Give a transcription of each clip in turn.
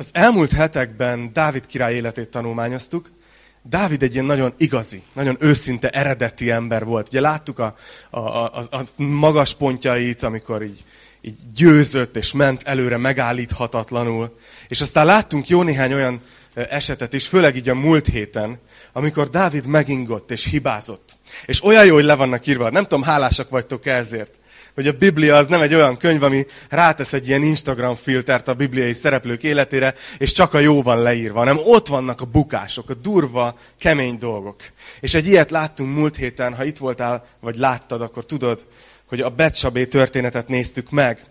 Az elmúlt hetekben Dávid király életét tanulmányoztuk. Dávid egy ilyen nagyon igazi, nagyon őszinte, eredeti ember volt. Ugye láttuk a, a, a, a magas pontjait, amikor így, így győzött és ment előre megállíthatatlanul. És aztán láttunk jó néhány olyan esetet is, főleg így a múlt héten, amikor Dávid megingott és hibázott. És olyan jó, hogy le vannak írva. Nem tudom, hálásak vagytok ezért hogy a Biblia az nem egy olyan könyv, ami rátesz egy ilyen Instagram filtert a bibliai szereplők életére, és csak a jó van leírva, hanem ott vannak a bukások, a durva, kemény dolgok. És egy ilyet láttunk múlt héten, ha itt voltál, vagy láttad, akkor tudod, hogy a Betsabé történetet néztük meg.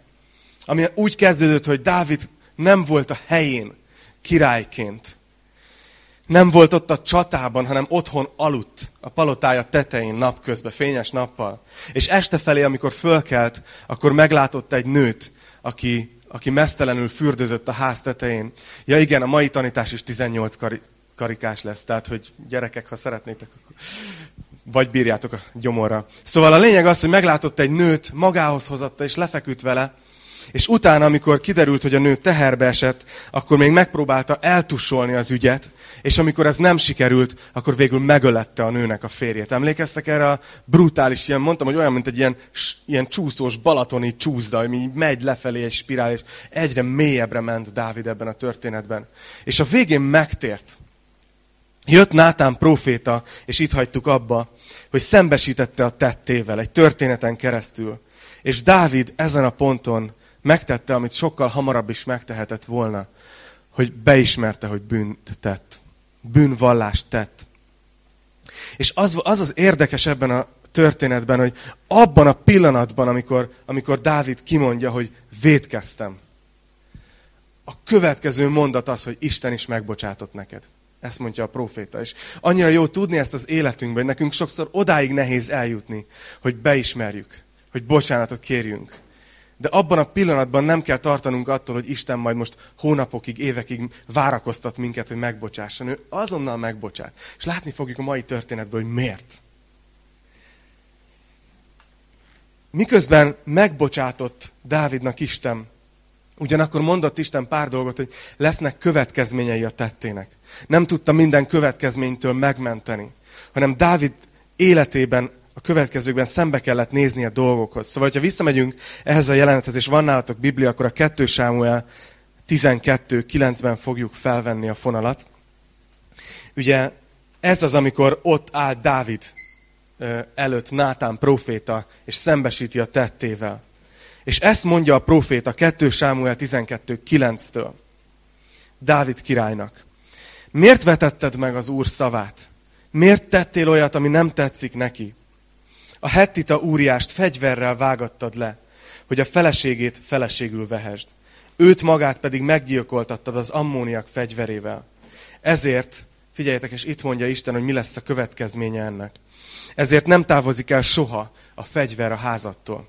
Ami úgy kezdődött, hogy Dávid nem volt a helyén királyként nem volt ott a csatában, hanem otthon aludt a palotája tetején napközben, fényes nappal. És este felé, amikor fölkelt, akkor meglátott egy nőt, aki, aki mesztelenül fürdözött a ház tetején. Ja igen, a mai tanítás is 18 kar, karikás lesz, tehát hogy gyerekek, ha szeretnétek, akkor vagy bírjátok a gyomorra. Szóval a lényeg az, hogy meglátott egy nőt, magához hozatta és lefeküdt vele, és utána, amikor kiderült, hogy a nő teherbe esett, akkor még megpróbálta eltussolni az ügyet, és amikor ez nem sikerült, akkor végül megölette a nőnek a férjét. Emlékeztek erre a brutális, ilyen, mondtam, hogy olyan, mint egy ilyen, ilyen csúszós balatoni csúszda, ami megy lefelé egy spirál, és egyre mélyebbre ment Dávid ebben a történetben. És a végén megtért. Jött Nátán proféta, és itt hagytuk abba, hogy szembesítette a tettével, egy történeten keresztül. És Dávid ezen a ponton megtette, amit sokkal hamarabb is megtehetett volna, hogy beismerte, hogy bűnt tett. Bűnvallást tett. És az, az az érdekes ebben a történetben, hogy abban a pillanatban, amikor, amikor Dávid kimondja, hogy védkeztem, a következő mondat az, hogy Isten is megbocsátott neked. Ezt mondja a proféta. És annyira jó tudni ezt az életünkben, hogy nekünk sokszor odáig nehéz eljutni, hogy beismerjük, hogy bocsánatot kérjünk. De abban a pillanatban nem kell tartanunk attól, hogy Isten majd most hónapokig, évekig várakoztat minket, hogy megbocsásson. Ő azonnal megbocsát. És látni fogjuk a mai történetből, hogy miért. Miközben megbocsátott Dávidnak Isten, ugyanakkor mondott Isten pár dolgot, hogy lesznek következményei a tettének. Nem tudta minden következménytől megmenteni, hanem Dávid életében a következőkben szembe kellett nézni a dolgokhoz. Szóval, ha visszamegyünk ehhez a jelenethez, és van nálatok Biblia, akkor a 2 Sámuel 12.9-ben fogjuk felvenni a fonalat. Ugye ez az, amikor ott áll Dávid előtt Nátán proféta, és szembesíti a tettével. És ezt mondja a proféta 2 Sámuel 12.9-től. Dávid királynak. Miért vetetted meg az Úr szavát? Miért tettél olyat, ami nem tetszik neki? A hettita úriást fegyverrel vágattad le, hogy a feleségét feleségül vehesd. Őt magát pedig meggyilkoltattad az ammóniak fegyverével. Ezért, figyeljetek, és itt mondja Isten, hogy mi lesz a következménye ennek. Ezért nem távozik el soha a fegyver a házattól.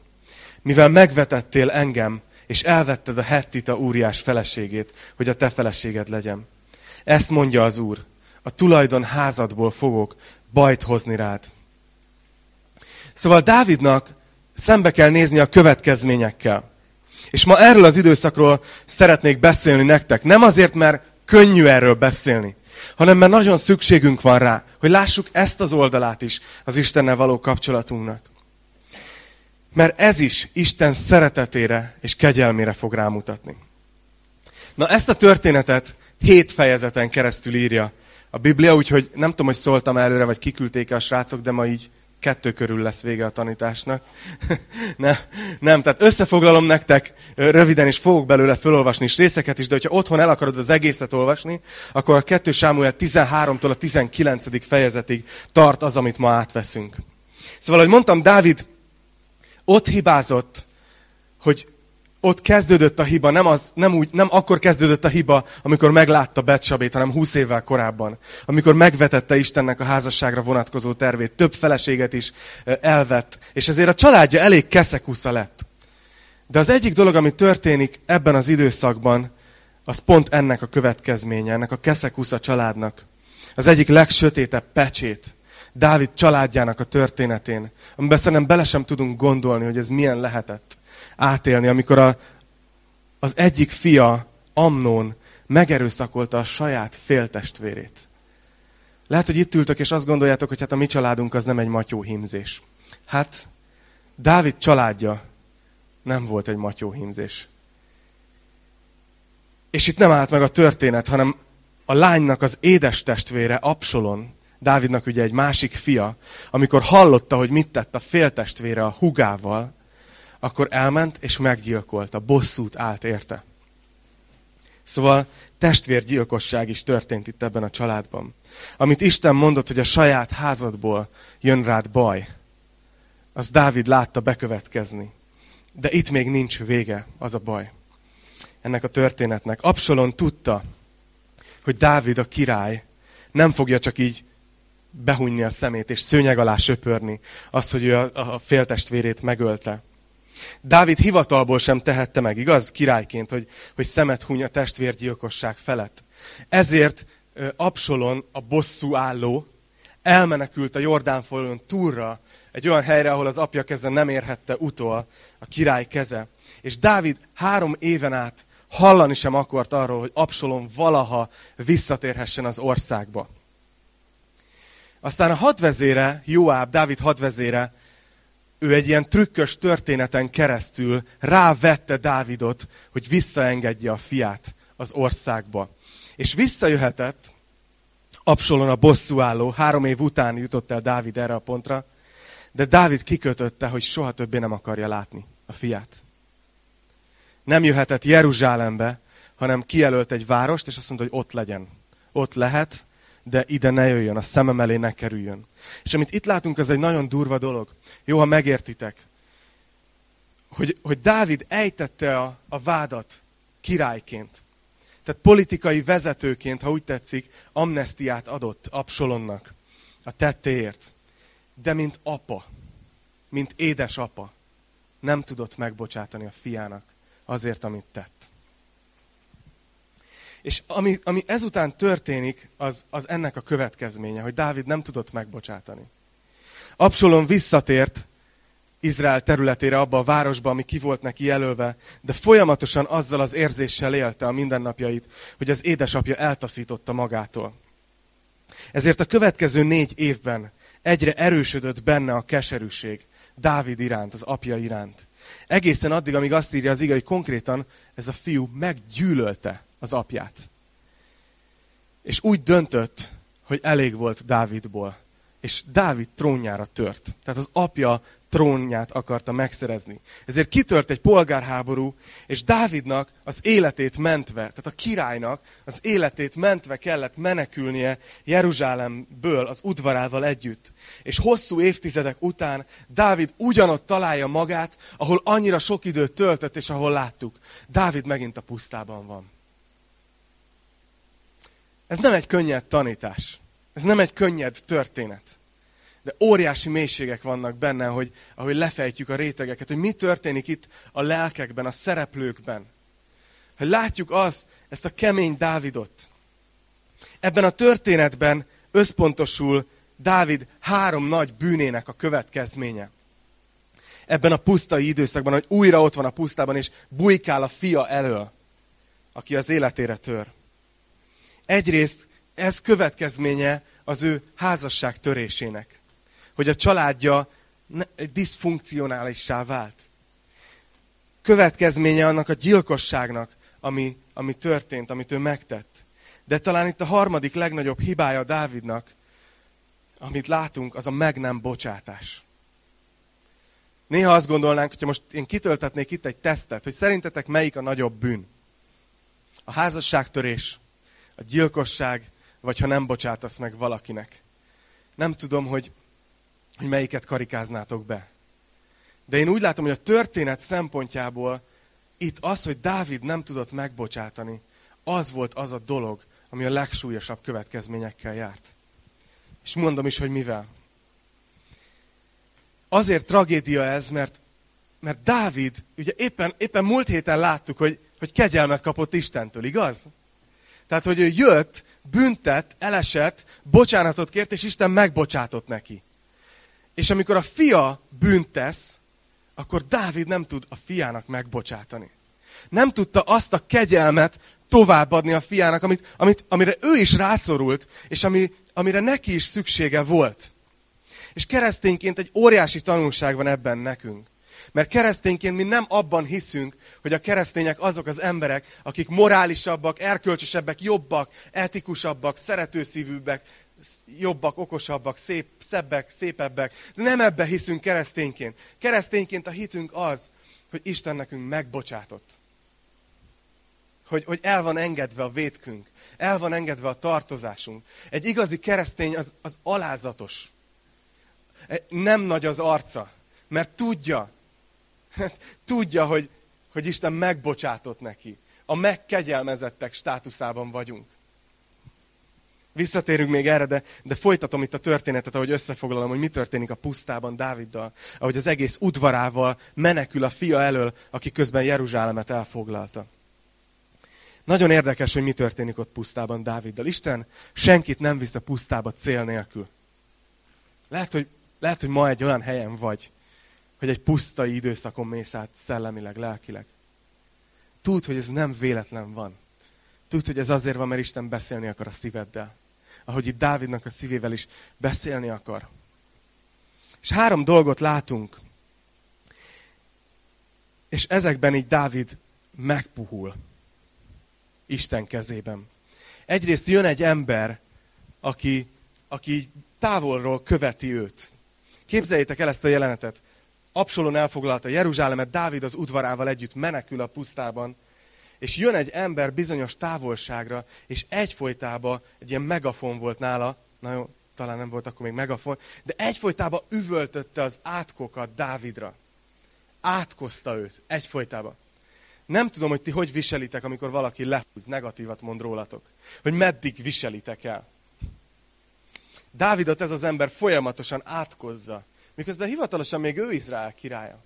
Mivel megvetettél engem, és elvetted a hettita úriás feleségét, hogy a te feleséged legyen. Ezt mondja az Úr, a tulajdon házadból fogok bajt hozni rád. Szóval Dávidnak szembe kell nézni a következményekkel. És ma erről az időszakról szeretnék beszélni nektek. Nem azért, mert könnyű erről beszélni, hanem mert nagyon szükségünk van rá, hogy lássuk ezt az oldalát is az Istennel való kapcsolatunknak. Mert ez is Isten szeretetére és kegyelmére fog rámutatni. Na ezt a történetet hét fejezeten keresztül írja a Biblia, úgyhogy nem tudom, hogy szóltam előre, vagy kiküldték -e a srácok, de ma így kettő körül lesz vége a tanításnak. nem, nem, tehát összefoglalom nektek röviden, és fogok belőle felolvasni is részeket is, de hogyha otthon el akarod az egészet olvasni, akkor a 2 Sámuel 13-tól a 19. fejezetig tart az, amit ma átveszünk. Szóval, ahogy mondtam, Dávid ott hibázott, hogy ott kezdődött a hiba, nem, az, nem, úgy, nem akkor kezdődött a hiba, amikor meglátta Betsabét, hanem húsz évvel korábban. Amikor megvetette Istennek a házasságra vonatkozó tervét, több feleséget is elvett, és ezért a családja elég keszekusza lett. De az egyik dolog, ami történik ebben az időszakban, az pont ennek a következménye, ennek a keszekusza családnak. Az egyik legsötétebb pecsét, Dávid családjának a történetén, amiben szerintem bele sem tudunk gondolni, hogy ez milyen lehetett átélni, amikor a, az egyik fia, Amnon, megerőszakolta a saját féltestvérét. Lehet, hogy itt ültök, és azt gondoljátok, hogy hát a mi családunk az nem egy matyó hímzés. Hát, Dávid családja nem volt egy matyó hímzés. És itt nem állt meg a történet, hanem a lánynak az édes testvére, Absolon, Dávidnak ugye egy másik fia, amikor hallotta, hogy mit tett a féltestvére a hugával, akkor elment és meggyilkolta, bosszút állt érte. Szóval testvérgyilkosság is történt itt ebben a családban. Amit Isten mondott, hogy a saját házadból jön rád baj, az Dávid látta bekövetkezni. De itt még nincs vége, az a baj. Ennek a történetnek. Absolon tudta, hogy Dávid a király nem fogja csak így behunni a szemét és szőnyeg alá söpörni azt, hogy ő a, a féltestvérét megölte. Dávid hivatalból sem tehette meg, igaz, királyként, hogy, hogy szemet huny a testvérgyilkosság felett. Ezért Absolon, a bosszú álló, elmenekült a Jordán folyón túlra, egy olyan helyre, ahol az apja keze nem érhette utol, a király keze. És Dávid három éven át hallani sem akart arról, hogy Absolon valaha visszatérhessen az országba. Aztán a hadvezére, Joáb, Dávid hadvezére, ő egy ilyen trükkös történeten keresztül rávette Dávidot, hogy visszaengedje a fiát az országba. És visszajöhetett, Absolon a bosszúálló, három év után jutott el Dávid erre a pontra, de Dávid kikötötte, hogy soha többé nem akarja látni a fiát. Nem jöhetett Jeruzsálembe, hanem kijelölt egy várost, és azt mondta, hogy ott legyen. Ott lehet, de ide ne jöjjön, a szemem elé ne kerüljön. És amit itt látunk, az egy nagyon durva dolog. Jó, ha megértitek. Hogy, hogy Dávid ejtette a, a vádat királyként. Tehát politikai vezetőként, ha úgy tetszik, amnestiát adott Absolonnak a tettéért. De mint apa, mint édesapa, nem tudott megbocsátani a fiának azért, amit tett. És ami, ami ezután történik, az, az ennek a következménye, hogy Dávid nem tudott megbocsátani. Absalom visszatért Izrael területére, abba a városba, ami ki volt neki jelölve, de folyamatosan azzal az érzéssel élte a mindennapjait, hogy az édesapja eltaszította magától. Ezért a következő négy évben egyre erősödött benne a keserűség Dávid iránt, az apja iránt. Egészen addig, amíg azt írja az ige, hogy konkrétan ez a fiú meggyűlölte az apját. És úgy döntött, hogy elég volt Dávidból. És Dávid trónjára tört. Tehát az apja trónját akarta megszerezni. Ezért kitört egy polgárháború, és Dávidnak az életét mentve, tehát a királynak az életét mentve kellett menekülnie Jeruzsálemből az udvarával együtt. És hosszú évtizedek után Dávid ugyanott találja magát, ahol annyira sok időt töltött, és ahol láttuk. Dávid megint a pusztában van. Ez nem egy könnyed tanítás. Ez nem egy könnyed történet. De óriási mélységek vannak benne, hogy, ahogy lefejtjük a rétegeket, hogy mi történik itt a lelkekben, a szereplőkben. Hogy látjuk azt, ezt a kemény Dávidot. Ebben a történetben összpontosul Dávid három nagy bűnének a következménye. Ebben a pusztai időszakban, hogy újra ott van a pusztában, és bujkál a fia elől, aki az életére tör. Egyrészt ez következménye az ő házasság törésének. Hogy a családja diszfunkcionálissá vált. Következménye annak a gyilkosságnak, ami, ami történt, amit ő megtett. De talán itt a harmadik legnagyobb hibája Dávidnak, amit látunk, az a meg nem bocsátás. Néha azt gondolnánk, hogyha most én kitöltetnék itt egy tesztet, hogy szerintetek melyik a nagyobb bűn? A házasságtörés, a gyilkosság, vagy ha nem bocsátasz meg valakinek. Nem tudom, hogy, hogy melyiket karikáznátok be. De én úgy látom, hogy a történet szempontjából itt az, hogy Dávid nem tudott megbocsátani, az volt az a dolog, ami a legsúlyosabb következményekkel járt. És mondom is, hogy mivel. Azért tragédia ez, mert, mert Dávid, ugye éppen, éppen múlt héten láttuk, hogy, hogy kegyelmet kapott Istentől, igaz? Tehát, hogy ő jött, büntet, elesett, bocsánatot kért, és Isten megbocsátott neki. És amikor a fia büntesz, akkor Dávid nem tud a fiának megbocsátani. Nem tudta azt a kegyelmet továbbadni a fiának, amit, amit, amire ő is rászorult, és ami, amire neki is szüksége volt. És keresztényként egy óriási tanulság van ebben nekünk. Mert keresztényként mi nem abban hiszünk, hogy a keresztények azok az emberek, akik morálisabbak, erkölcsösebbek, jobbak, etikusabbak, szeretőszívűbbek, jobbak, okosabbak, szép, szebbek, szépebbek. De nem ebbe hiszünk keresztényként. Keresztényként a hitünk az, hogy Isten nekünk megbocsátott. Hogy, hogy el van engedve a vétkünk, el van engedve a tartozásunk. Egy igazi keresztény az, az alázatos. Nem nagy az arca, mert tudja, tudja, hogy, hogy Isten megbocsátott neki. A megkegyelmezettek státuszában vagyunk. Visszatérünk még erre, de, de folytatom itt a történetet, ahogy összefoglalom, hogy mi történik a pusztában Dáviddal, ahogy az egész udvarával menekül a fia elől, aki közben Jeruzsálemet elfoglalta. Nagyon érdekes, hogy mi történik ott pusztában Dáviddal. Isten senkit nem visz a pusztába cél nélkül. Lehet, hogy, lehet, hogy ma egy olyan helyen vagy, hogy egy pusztai időszakon mész át szellemileg, lelkileg. Tudd, hogy ez nem véletlen van. Tudd, hogy ez azért van, mert Isten beszélni akar a szíveddel. Ahogy itt Dávidnak a szívével is beszélni akar. És három dolgot látunk. És ezekben így Dávid megpuhul. Isten kezében. Egyrészt jön egy ember, aki, aki távolról követi őt. Képzeljétek el ezt a jelenetet. Absalon elfoglalta Jeruzsálemet, Dávid az udvarával együtt menekül a pusztában, és jön egy ember bizonyos távolságra, és egyfolytában egy ilyen megafon volt nála, na jó, talán nem volt akkor még megafon, de egyfolytában üvöltötte az átkokat Dávidra. Átkozta őt, egyfolytában. Nem tudom, hogy ti hogy viselitek, amikor valaki lehúz, negatívat mond rólatok. Hogy meddig viselitek el. Dávidot ez az ember folyamatosan átkozza miközben hivatalosan még ő Izrael királya.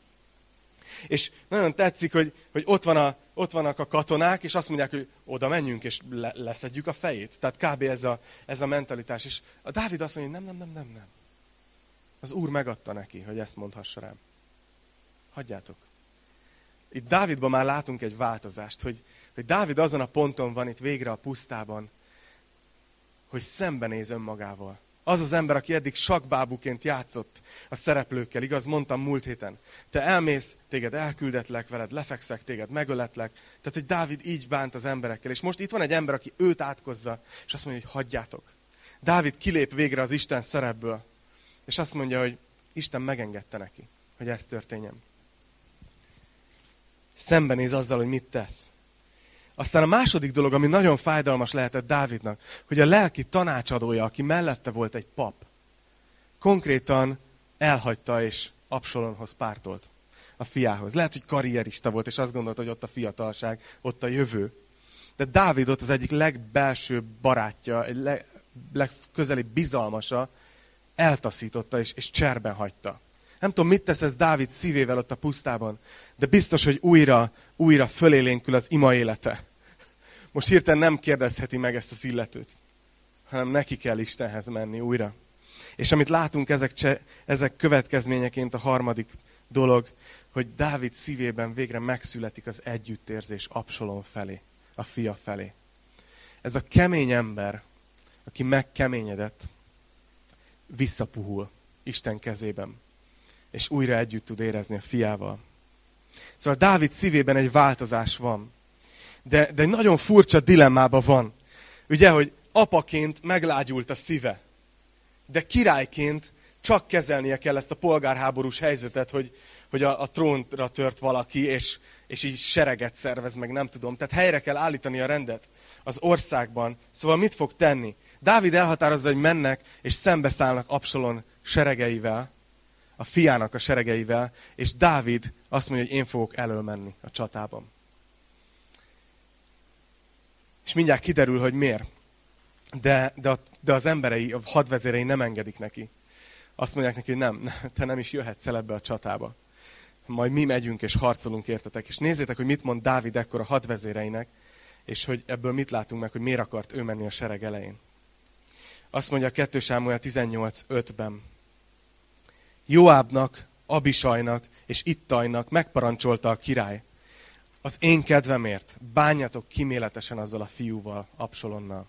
És nagyon tetszik, hogy, hogy ott, van a, ott vannak a katonák, és azt mondják, hogy oda menjünk, és le, leszedjük a fejét. Tehát kb. ez a, ez a mentalitás. És a Dávid azt mondja, hogy nem, nem, nem, nem, nem. Az Úr megadta neki, hogy ezt mondhassa rám. Hagyjátok. Itt Dávidban már látunk egy változást, hogy, hogy Dávid azon a ponton van itt végre a pusztában, hogy szembenéz önmagával. Az az ember, aki eddig sakbábuként játszott a szereplőkkel, igaz, mondtam múlt héten. Te elmész, téged elküldetlek veled, lefekszek, téged megöletlek. Tehát, hogy Dávid így bánt az emberekkel. És most itt van egy ember, aki őt átkozza, és azt mondja, hogy hagyjátok. Dávid kilép végre az Isten szerepből, és azt mondja, hogy Isten megengedte neki, hogy ez történjen. Szembenéz azzal, hogy mit tesz. Aztán a második dolog, ami nagyon fájdalmas lehetett Dávidnak, hogy a lelki tanácsadója, aki mellette volt egy pap, konkrétan elhagyta és Absalonhoz pártolt a fiához. Lehet, hogy karrierista volt, és azt gondolta, hogy ott a fiatalság, ott a jövő. De Dávid ott az egyik legbelsőbb barátja, egy leg, bizalmasa, eltaszította és, és cserben hagyta. Nem tudom, mit tesz ez Dávid szívével ott a pusztában, de biztos, hogy újra, újra fölélénkül az ima élete. Most hirtelen nem kérdezheti meg ezt az illetőt, hanem neki kell Istenhez menni újra. És amit látunk ezek, cse, ezek következményeként a harmadik dolog, hogy Dávid szívében végre megszületik az együttérzés Absalom felé, a fia felé. Ez a kemény ember, aki megkeményedett, visszapuhul Isten kezében és újra együtt tud érezni a fiával. Szóval Dávid szívében egy változás van. De, de egy nagyon furcsa dilemmában van. Ugye, hogy apaként meglágyult a szíve. De királyként csak kezelnie kell ezt a polgárháborús helyzetet, hogy, hogy a, a trónra tört valaki, és, és így sereget szervez, meg nem tudom. Tehát helyre kell állítani a rendet az országban. Szóval mit fog tenni? Dávid elhatározza, hogy mennek, és szembeszállnak Absalon seregeivel, a fiának a seregeivel, és Dávid azt mondja, hogy én fogok elölmenni a csatában. És mindjárt kiderül, hogy miért. De, de, a, de az emberei, a hadvezérei nem engedik neki. Azt mondják neki, hogy nem, te nem is jöhetsz el ebbe a csatába. Majd mi megyünk és harcolunk értetek. És nézzétek, hogy mit mond Dávid ekkor a hadvezéreinek, és hogy ebből mit látunk meg, hogy miért akart ő menni a sereg elején. Azt mondja a 2 Sámuel 18.5-ben. Joábnak, Abisajnak és Ittajnak megparancsolta a király. az én kedvemért bánjatok kiméletesen azzal a fiúval, Absalonnal.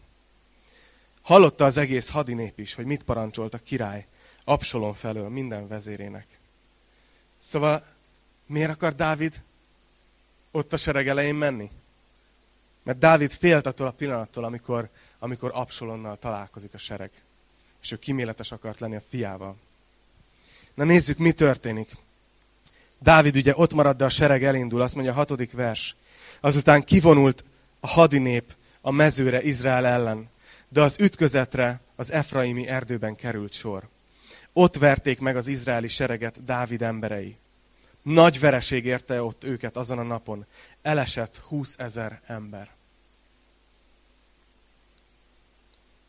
Hallotta az egész hadinép is, hogy mit parancsolt a király Absalon felől minden vezérének. Szóval miért akar Dávid ott a sereg elején menni? Mert Dávid félt attól a pillanattól, amikor, amikor Absalonnal találkozik a sereg. És ő kiméletes akart lenni a fiával. Na nézzük, mi történik. Dávid ugye ott marad, de a sereg elindul, azt mondja a hatodik vers. Azután kivonult a hadinép a mezőre Izrael ellen, de az ütközetre az Efraimi erdőben került sor. Ott verték meg az izraeli sereget Dávid emberei. Nagy vereség érte ott őket azon a napon. Elesett 20 ezer ember.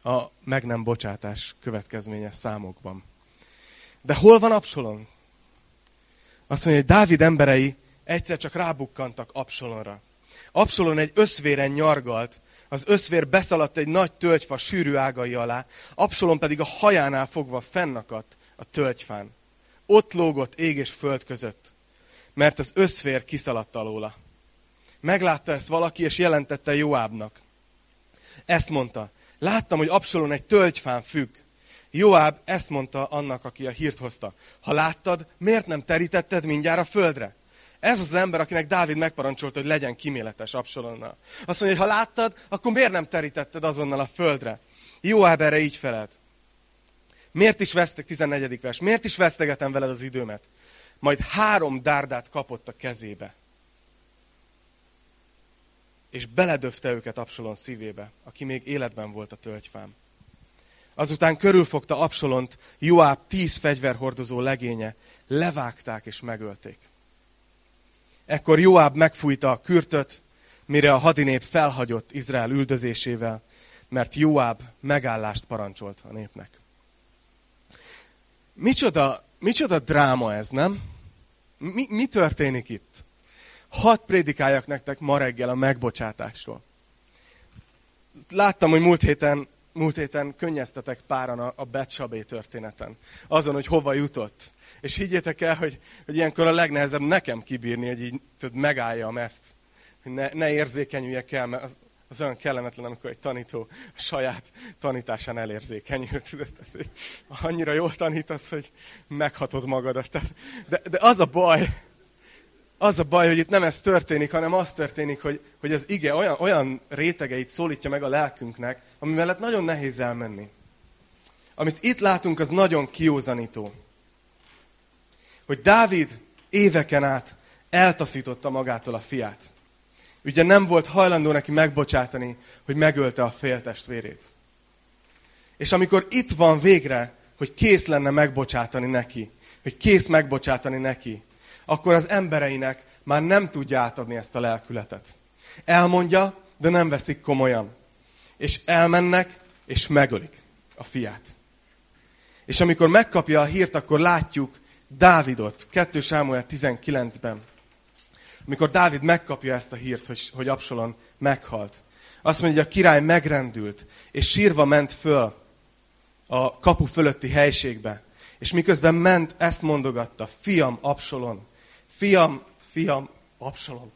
A meg nem bocsátás következménye számokban. De hol van Absalom? Azt mondja, hogy Dávid emberei egyszer csak rábukkantak Absalonra. Absalon egy összvéren nyargalt, az összvér beszaladt egy nagy tölgyfa sűrű ágai alá, Absalon pedig a hajánál fogva fennakadt a tölgyfán. Ott lógott ég és föld között, mert az összvér kiszaladt alóla. Meglátta ezt valaki, és jelentette Joábnak. Ezt mondta, láttam, hogy Absalon egy tölgyfán függ. Joáb ezt mondta annak, aki a hírt hozta. Ha láttad, miért nem terítetted mindjárt a földre? Ez az, ember, akinek Dávid megparancsolta, hogy legyen kiméletes Absalonnal. Azt mondja, hogy ha láttad, akkor miért nem terítetted azonnal a földre? Joáb erre így felelt. Miért is vesztek, 14. vers, miért is vesztegetem veled az időmet? Majd három dárdát kapott a kezébe. És beledöfte őket Absalon szívébe, aki még életben volt a tölgyfám. Azután körülfogta Absalont Joáb tíz fegyverhordozó legénye, levágták és megölték. Ekkor Joáb megfújta a kürtöt, mire a hadinép felhagyott Izrael üldözésével, mert Joáb megállást parancsolt a népnek. Micsoda, micsoda dráma ez, nem? Mi, mi történik itt? Hadd prédikáljak nektek ma reggel a megbocsátásról. Láttam, hogy múlt héten múlt héten könnyeztetek páran a, a Becsabé történeten. Azon, hogy hova jutott. És higgyétek el, hogy, hogy ilyenkor a legnehezebb nekem kibírni, hogy így tudod, megálljam ezt. Hogy ne, ne érzékenyüljek el, mert az, az olyan kellemetlen, amikor egy tanító a saját tanításán elérzékenyül. Tudod? Annyira jól tanítasz, hogy meghatod magadat. De, de az a baj, az a baj, hogy itt nem ez történik, hanem az történik, hogy, hogy az ige olyan, olyan rétegeit szólítja meg a lelkünknek, ami mellett nagyon nehéz elmenni. Amit itt látunk, az nagyon kiózanító. Hogy Dávid éveken át eltaszította magától a fiát. Ugye nem volt hajlandó neki megbocsátani, hogy megölte a féltestvérét. És amikor itt van végre, hogy kész lenne megbocsátani neki, hogy kész megbocsátani neki, akkor az embereinek már nem tudja átadni ezt a lelkületet. Elmondja, de nem veszik komolyan. És elmennek, és megölik a fiát. És amikor megkapja a hírt, akkor látjuk Dávidot, 2 Sámuel 19-ben. Amikor Dávid megkapja ezt a hírt, hogy, hogy Absalon meghalt. Azt mondja, hogy a király megrendült, és sírva ment föl a kapu fölötti helységbe. És miközben ment, ezt mondogatta, fiam Absalon, Fiam, fiam, Absalom.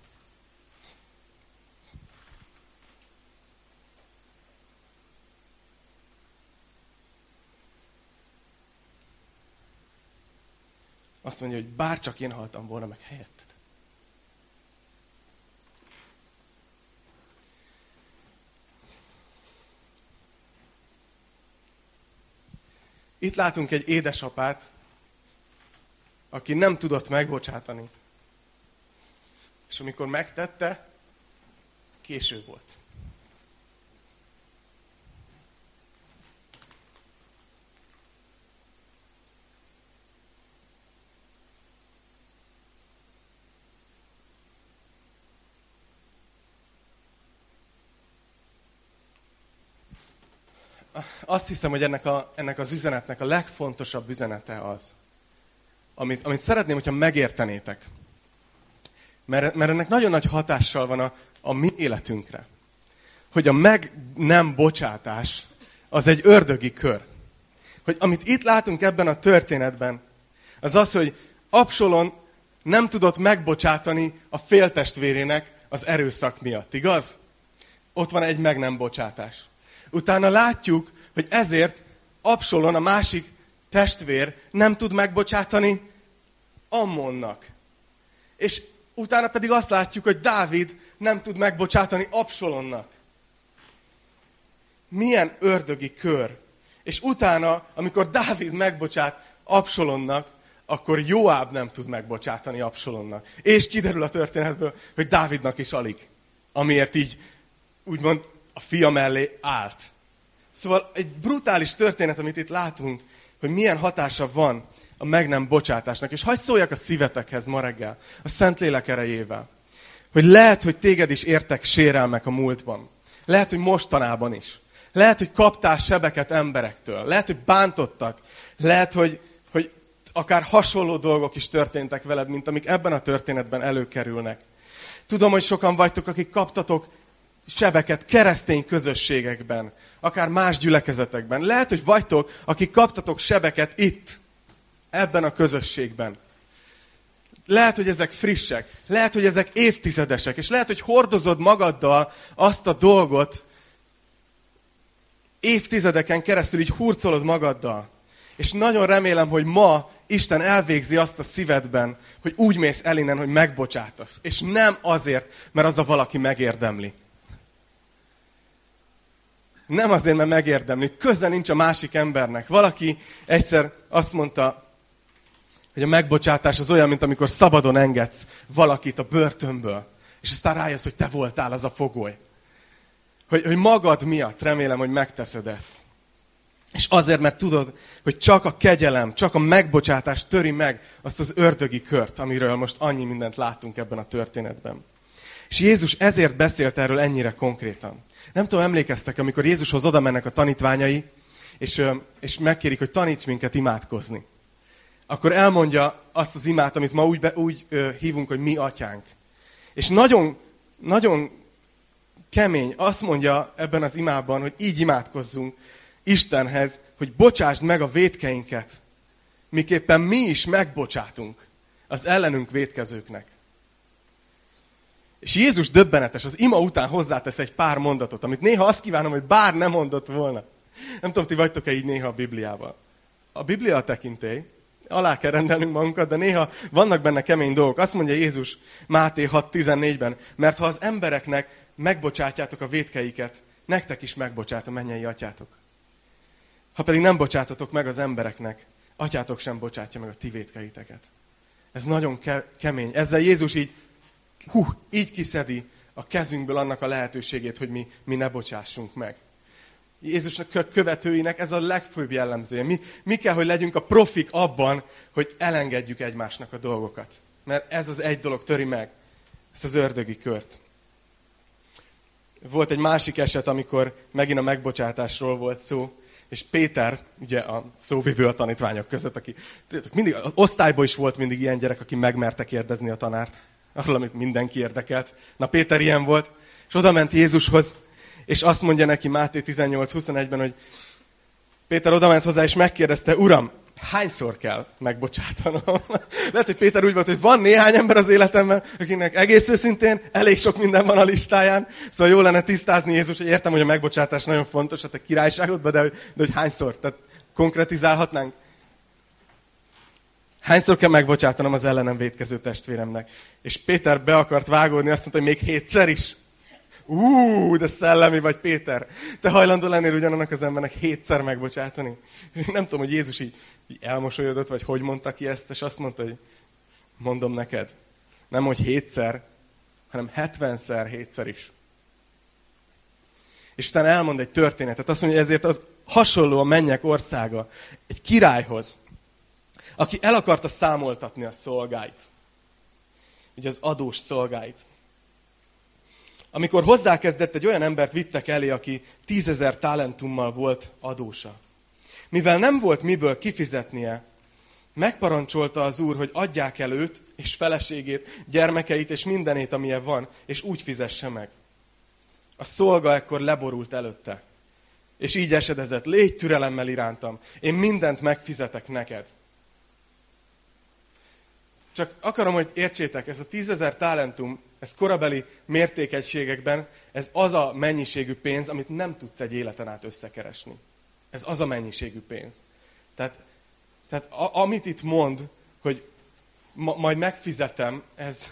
Azt mondja, hogy bár csak én haltam volna meg helyetted. Itt látunk egy édesapát, aki nem tudott megbocsátani. És amikor megtette, késő volt. Azt hiszem, hogy ennek, a, ennek az üzenetnek a legfontosabb üzenete az, amit, amit szeretném, hogyha megértenétek. Mert, mert ennek nagyon nagy hatással van a, a mi életünkre. Hogy a meg nem bocsátás az egy ördögi kör. Hogy amit itt látunk ebben a történetben, az az, hogy Absalon nem tudott megbocsátani a féltestvérének, az erőszak miatt, igaz? Ott van egy meg nem bocsátás. Utána látjuk, hogy ezért Absolon, a másik testvér nem tud megbocsátani Ammonnak. És utána pedig azt látjuk, hogy Dávid nem tud megbocsátani Absolonnak. Milyen ördögi kör. És utána, amikor Dávid megbocsát Absolonnak, akkor Joáb nem tud megbocsátani Absolonnak. És kiderül a történetből, hogy Dávidnak is alig. Amiért így, úgymond, a fia mellé állt. Szóval egy brutális történet, amit itt látunk, hogy milyen hatása van a meg nem bocsátásnak. És hagyd szóljak a szívetekhez ma reggel, a Szent Lélek erejével. Hogy lehet, hogy téged is értek sérelmek a múltban. Lehet, hogy mostanában is. Lehet, hogy kaptál sebeket emberektől. Lehet, hogy bántottak. Lehet, hogy, hogy akár hasonló dolgok is történtek veled, mint amik ebben a történetben előkerülnek. Tudom, hogy sokan vagytok, akik kaptatok sebeket keresztény közösségekben, akár más gyülekezetekben. Lehet, hogy vagytok, akik kaptatok sebeket itt, ebben a közösségben. Lehet, hogy ezek frissek, lehet, hogy ezek évtizedesek, és lehet, hogy hordozod magaddal azt a dolgot, évtizedeken keresztül így hurcolod magaddal. És nagyon remélem, hogy ma Isten elvégzi azt a szívedben, hogy úgy mész el innen, hogy megbocsátasz. És nem azért, mert az a valaki megérdemli. Nem azért, mert megérdemli. Köze nincs a másik embernek. Valaki egyszer azt mondta, hogy a megbocsátás az olyan, mint amikor szabadon engedsz valakit a börtönből, és aztán rájössz, hogy te voltál az a fogoly. Hogy, hogy magad miatt remélem, hogy megteszed ezt. És azért, mert tudod, hogy csak a kegyelem, csak a megbocsátás töri meg azt az ördögi kört, amiről most annyi mindent láttunk ebben a történetben. És Jézus ezért beszélt erről ennyire konkrétan. Nem tudom, emlékeztek, amikor Jézushoz oda mennek a tanítványai, és, és megkérik, hogy taníts minket imádkozni. Akkor elmondja azt az imát, amit ma úgy, be, úgy ö, hívunk, hogy mi atyánk. És nagyon, nagyon kemény, azt mondja ebben az imában, hogy így imádkozzunk Istenhez, hogy bocsásd meg a védkeinket, miképpen mi is megbocsátunk az ellenünk védkezőknek. És Jézus döbbenetes, az ima után hozzátesz egy pár mondatot, amit néha azt kívánom, hogy bár nem mondott volna. Nem tudom, ti vagytok-e így néha a Bibliával. A Biblia a tekintély, alá kell rendelnünk magunkat, de néha vannak benne kemény dolgok. Azt mondja Jézus Máté 6.14-ben, mert ha az embereknek megbocsátjátok a védkeiket, nektek is megbocsát a mennyei atyátok. Ha pedig nem bocsátatok meg az embereknek, atyátok sem bocsátja meg a ti védkeiteket. Ez nagyon ke- kemény. Ezzel Jézus így hú, így kiszedi a kezünkből annak a lehetőségét, hogy mi, mi ne bocsássunk meg. Jézusnak követőinek ez a legfőbb jellemzője. Mi, mi kell, hogy legyünk a profik abban, hogy elengedjük egymásnak a dolgokat. Mert ez az egy dolog töri meg ezt az ördögi kört. Volt egy másik eset, amikor megint a megbocsátásról volt szó, és Péter, ugye a szóvivő a tanítványok között, aki mindig, az osztályban is volt mindig ilyen gyerek, aki megmerte kérdezni a tanárt arról, amit mindenki érdekelt. Na Péter ilyen volt, és oda ment Jézushoz, és azt mondja neki Máté 18-21-ben, hogy Péter oda ment hozzá, és megkérdezte, Uram, hányszor kell megbocsátanom? Lehet, hogy Péter úgy volt, hogy van néhány ember az életemben, akinek egész őszintén elég sok minden van a listáján, szóval jó lenne tisztázni Jézus, hogy értem, hogy a megbocsátás nagyon fontos a te királyságodban, de, de hogy hányszor? Tehát konkretizálhatnánk? Hányszor kell megbocsátanom az ellenem védkező testvéremnek? És Péter be akart vágódni, azt mondta, hogy még hétszer is. Ú, de szellemi vagy Péter. Te hajlandó lennél ugyanannak az embernek hétszer megbocsátani? És nem tudom, hogy Jézus így, így elmosolyodott, vagy hogy mondta ki ezt, és azt mondta, hogy mondom neked. Nem, hogy hétszer, hanem hetvenszer, hétszer is. És Isten elmond egy történetet. Azt mondja, hogy ezért az hasonló a mennyek országa egy királyhoz, aki el akarta számoltatni a szolgáit. Ugye az adós szolgáit. Amikor hozzákezdett, egy olyan embert vittek elé, aki tízezer talentummal volt adósa. Mivel nem volt miből kifizetnie, megparancsolta az úr, hogy adják el őt és feleségét, gyermekeit és mindenét, amilyen van, és úgy fizesse meg. A szolga ekkor leborult előtte, és így esedezett, légy türelemmel irántam, én mindent megfizetek neked. Csak akarom, hogy értsétek, ez a tízezer talentum, ez korabeli mértékegységekben, ez az a mennyiségű pénz, amit nem tudsz egy életen át összekeresni. Ez az a mennyiségű pénz. Tehát, tehát a, amit itt mond, hogy ma, majd megfizetem, ez,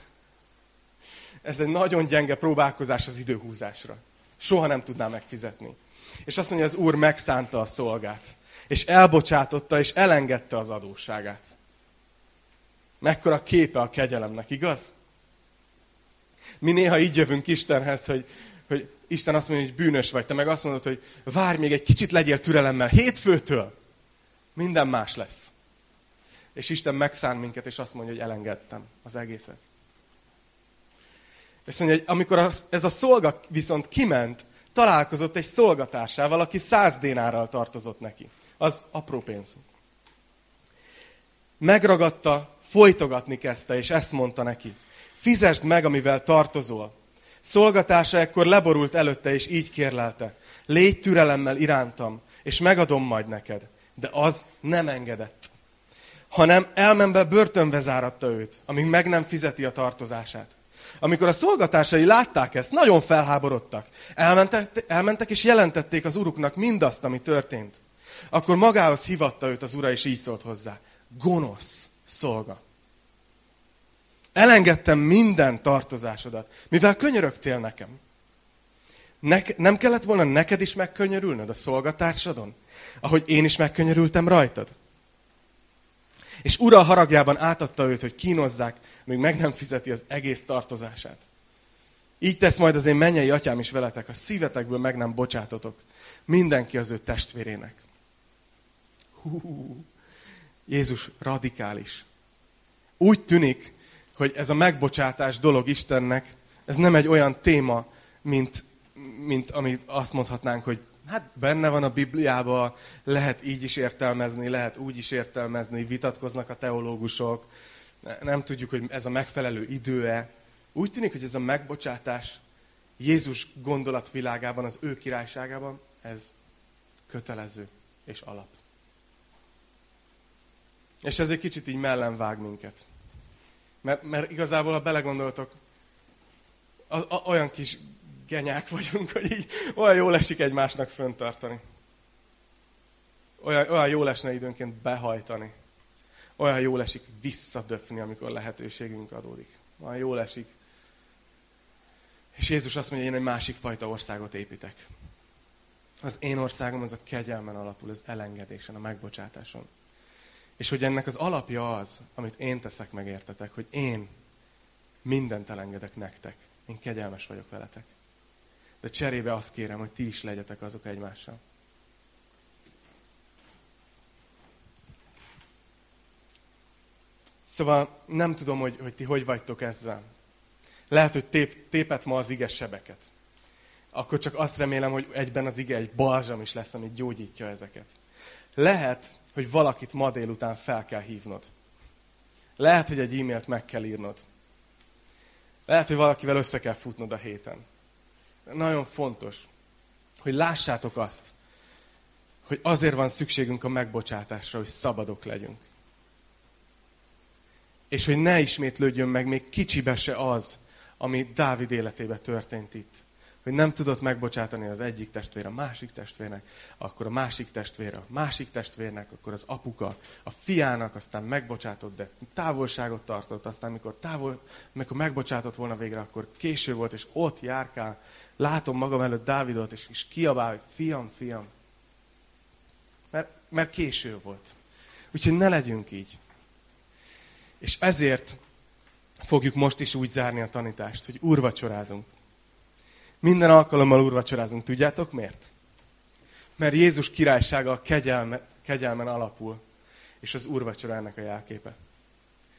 ez egy nagyon gyenge próbálkozás az időhúzásra. Soha nem tudná megfizetni. És azt mondja, az Úr megszánta a szolgát. És elbocsátotta, és elengedte az adósságát. Mekkora képe a kegyelemnek, igaz? Mi néha így jövünk Istenhez, hogy, hogy Isten azt mondja, hogy bűnös vagy. Te meg azt mondod, hogy várj még egy kicsit, legyél türelemmel. Hétfőtől minden más lesz. És Isten megszán minket, és azt mondja, hogy elengedtem az egészet. És mondja, hogy amikor ez a szolga viszont kiment, találkozott egy szolgatársával, aki száz dénárral tartozott neki. Az apró pénz. Megragadta, folytogatni kezdte, és ezt mondta neki. Fizesd meg, amivel tartozol. Szolgatársa ekkor leborult előtte, és így kérlelte. Légy türelemmel irántam, és megadom majd neked. De az nem engedett. Hanem elmenve börtönbe záratta őt, amíg meg nem fizeti a tartozását. Amikor a szolgatársai látták ezt, nagyon felháborodtak. Elmentek, elmentek és jelentették az uruknak mindazt, ami történt. Akkor magához hivatta őt az ura, és így szólt hozzá. Gonosz szolga. Elengedtem minden tartozásodat, mivel könyörögtél nekem. Ne, nem kellett volna neked is megkönyörülnöd a szolgatársadon, ahogy én is megkönyörültem rajtad? És ura haragjában átadta őt, hogy kínozzák, még meg nem fizeti az egész tartozását. Így tesz majd az én mennyei atyám is veletek, a szívetekből meg nem bocsátotok mindenki az ő testvérének. Hú, Jézus radikális. Úgy tűnik, hogy ez a megbocsátás dolog Istennek, ez nem egy olyan téma, mint, mint amit azt mondhatnánk, hogy hát benne van a Bibliában, lehet így is értelmezni, lehet úgy is értelmezni, vitatkoznak a teológusok, nem tudjuk, hogy ez a megfelelő idő-e. Úgy tűnik, hogy ez a megbocsátás Jézus gondolatvilágában, az ő királyságában, ez kötelező és alap. És ez egy kicsit így mellenvág minket. Mert, mert igazából, ha belegondoltok, a, a, olyan kis genyák vagyunk, hogy így olyan jól esik egymásnak föntartani. Olyan, olyan jól esne időnként behajtani. Olyan jól esik visszadöfni, amikor lehetőségünk adódik. Olyan jól esik. És Jézus azt mondja, én egy másik fajta országot építek. Az én országom az a kegyelmen alapul, az elengedésen, a megbocsátáson. És hogy ennek az alapja az, amit én teszek meg értetek, hogy én mindent elengedek nektek. Én kegyelmes vagyok veletek. De cserébe azt kérem, hogy ti is legyetek azok egymással. Szóval nem tudom, hogy, hogy ti hogy vagytok ezzel. Lehet, hogy tép, tépet ma az ige sebeket. Akkor csak azt remélem, hogy egyben az ige egy balzsam is lesz, ami gyógyítja ezeket. Lehet, hogy valakit ma délután fel kell hívnod. Lehet, hogy egy e-mailt meg kell írnod. Lehet, hogy valakivel össze kell futnod a héten. Nagyon fontos, hogy lássátok azt, hogy azért van szükségünk a megbocsátásra, hogy szabadok legyünk. És hogy ne ismétlődjön meg még kicsibe se az, ami Dávid életében történt itt hogy nem tudott megbocsátani az egyik testvér a másik testvérnek, akkor a másik testvér a másik testvérnek, akkor az apuka a fiának, aztán megbocsátott, de távolságot tartott, aztán mikor, távol, mikor megbocsátott volna végre, akkor késő volt, és ott járkál, látom magam előtt Dávidot, és, és kiabál, hogy fiam, fiam. Mert, mert késő volt. Úgyhogy ne legyünk így. És ezért fogjuk most is úgy zárni a tanítást, hogy úrvacsorázunk. Minden alkalommal úrvacsorázunk. Tudjátok miért? Mert Jézus királysága a kegyelme, kegyelmen alapul, és az úrvacsora a jelképe.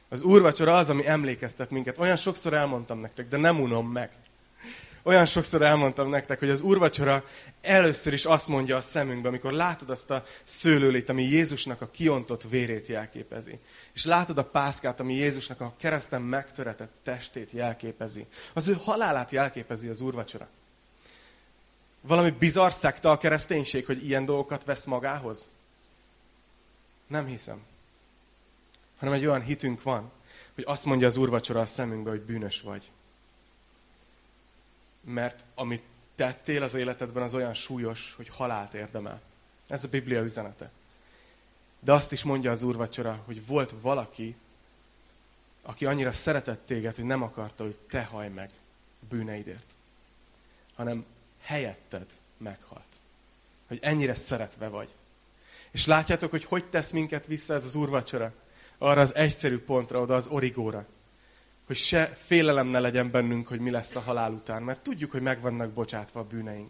Az úrvacsora az, ami emlékeztet minket. Olyan sokszor elmondtam nektek, de nem unom meg. Olyan sokszor elmondtam nektek, hogy az úrvacsora először is azt mondja a szemünkbe, amikor látod azt a szőlőlét, ami Jézusnak a kiontott vérét jelképezi. És látod a pászkát, ami Jézusnak a kereszten megtöretett testét jelképezi. Az ő halálát jelképezi az úrvacsora. Valami bizarr szekta a kereszténység, hogy ilyen dolgokat vesz magához? Nem hiszem. Hanem egy olyan hitünk van, hogy azt mondja az úrvacsora a szemünkbe, hogy bűnös vagy. Mert amit tettél az életedben, az olyan súlyos, hogy halált érdemel. Ez a Biblia üzenete. De azt is mondja az úrvacsora, hogy volt valaki, aki annyira szeretett téged, hogy nem akarta, hogy te haj meg bűneidért, hanem helyetted meghalt. Hogy ennyire szeretve vagy. És látjátok, hogy hogy tesz minket vissza ez az úrvacsora? Arra az egyszerű pontra, oda az origóra. Hogy se félelem ne legyen bennünk, hogy mi lesz a halál után, mert tudjuk, hogy meg vannak bocsátva a bűneink.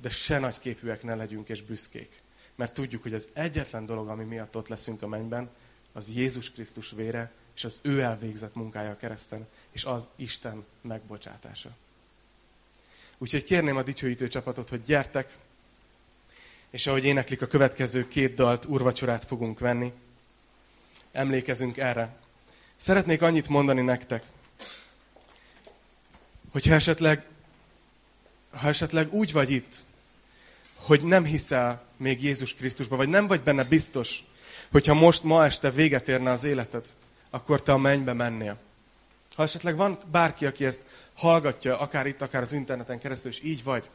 De se nagyképűek ne legyünk és büszkék. Mert tudjuk, hogy az egyetlen dolog, ami miatt ott leszünk a mennyben, az Jézus Krisztus vére, és az ő elvégzett munkája a kereszten, és az Isten megbocsátása. Úgyhogy kérném a dicsőítő csapatot, hogy gyertek, és ahogy éneklik a következő két dalt, urvacsorát fogunk venni, emlékezünk erre. Szeretnék annyit mondani nektek, hogyha esetleg, ha esetleg úgy vagy itt, hogy nem hiszel még Jézus Krisztusba, vagy nem vagy benne biztos, hogyha most, ma este véget érne az életed, akkor te a mennybe mennél. Ha esetleg van bárki, aki ezt hallgatja, akár itt, akár az interneten keresztül, és így vagy,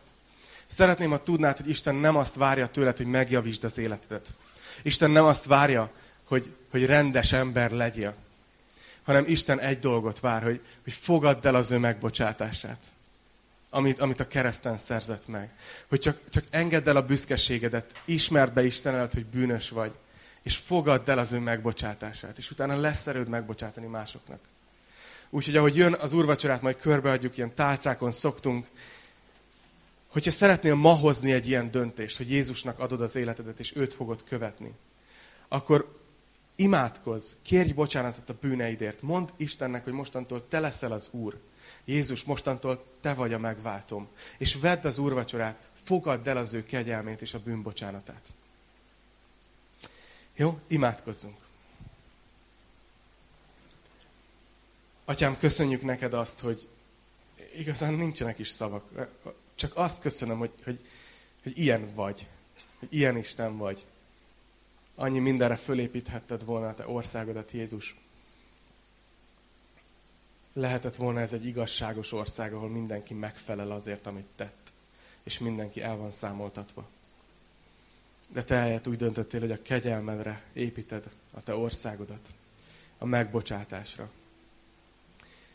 szeretném, ha tudnád, hogy Isten nem azt várja tőled, hogy megjavítsd az életedet. Isten nem azt várja, hogy, hogy rendes ember legyél, hanem Isten egy dolgot vár, hogy, hogy fogadd el az ő megbocsátását, amit, amit a kereszten szerzett meg. Hogy csak, csak engedd el a büszkeségedet, ismerd be Isten előtt, hogy bűnös vagy, és fogadd el az ő megbocsátását, és utána lesz erőd megbocsátani másoknak. Úgyhogy ahogy jön az úrvacsorát, majd körbeadjuk, ilyen tálcákon szoktunk, hogyha szeretnél ma hozni egy ilyen döntést, hogy Jézusnak adod az életedet, és őt fogod követni, akkor imádkozz, kérj bocsánatot a bűneidért, mondd Istennek, hogy mostantól te leszel az Úr. Jézus, mostantól te vagy a megváltom. És vedd az úrvacsorát, fogadd el az ő kegyelmét és a bűnbocsánatát. Jó, imádkozzunk. Atyám, köszönjük neked azt, hogy igazán nincsenek is szavak. Csak azt köszönöm, hogy, hogy, hogy ilyen vagy. Hogy ilyen Isten vagy. Annyi mindenre fölépíthetted volna a te országodat, Jézus. Lehetett volna ez egy igazságos ország, ahol mindenki megfelel azért, amit tett. És mindenki el van számoltatva. De te eljött úgy döntöttél, hogy a kegyelmedre építed a te országodat, a megbocsátásra.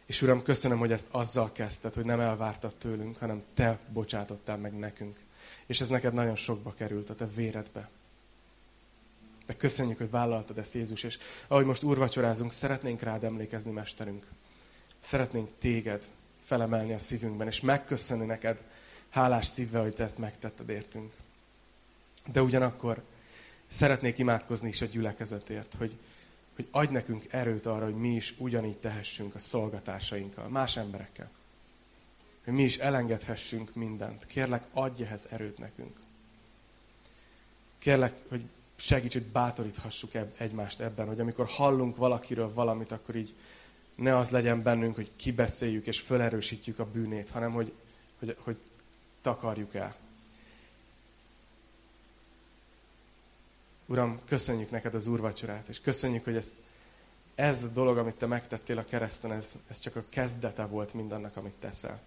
És Uram, köszönöm, hogy ezt azzal kezdted, hogy nem elvártad tőlünk, hanem te bocsátottál meg nekünk. És ez neked nagyon sokba került a te véredbe. De köszönjük, hogy vállaltad ezt, Jézus, és ahogy most úrvacsorázunk, szeretnénk rád emlékezni, Mesterünk. Szeretnénk téged felemelni a szívünkben, és megköszönni neked hálás szívvel, hogy te ezt megtetted értünk. De ugyanakkor szeretnék imádkozni is a gyülekezetért, hogy, hogy adj nekünk erőt arra, hogy mi is ugyanígy tehessünk a szolgatásainkkal, más emberekkel. Hogy mi is elengedhessünk mindent. Kérlek, adj ehhez erőt nekünk. Kérlek, hogy segíts, hogy bátoríthassuk egymást ebben, hogy amikor hallunk valakiről valamit, akkor így ne az legyen bennünk, hogy kibeszéljük és felerősítjük a bűnét, hanem hogy, hogy, hogy takarjuk el. Uram, köszönjük neked az úrvacsorát, és köszönjük, hogy ez, ez a dolog, amit te megtettél a kereszten, ez, ez csak a kezdete volt mindannak, amit teszel.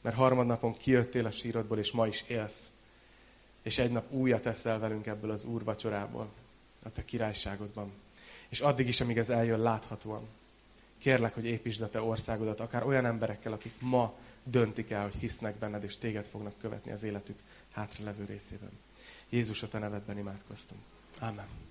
Mert harmadnapon kijöttél a sírodból, és ma is élsz. És egy nap újat teszel velünk ebből az úrvacsorából, a te királyságodban. És addig is, amíg ez eljön láthatóan. Kérlek, hogy építsd a te országodat, akár olyan emberekkel, akik ma döntik el, hogy hisznek benned, és téged fognak követni az életük hátra levő részében. Jézus, a te nevedben imádkoztunk. Amen.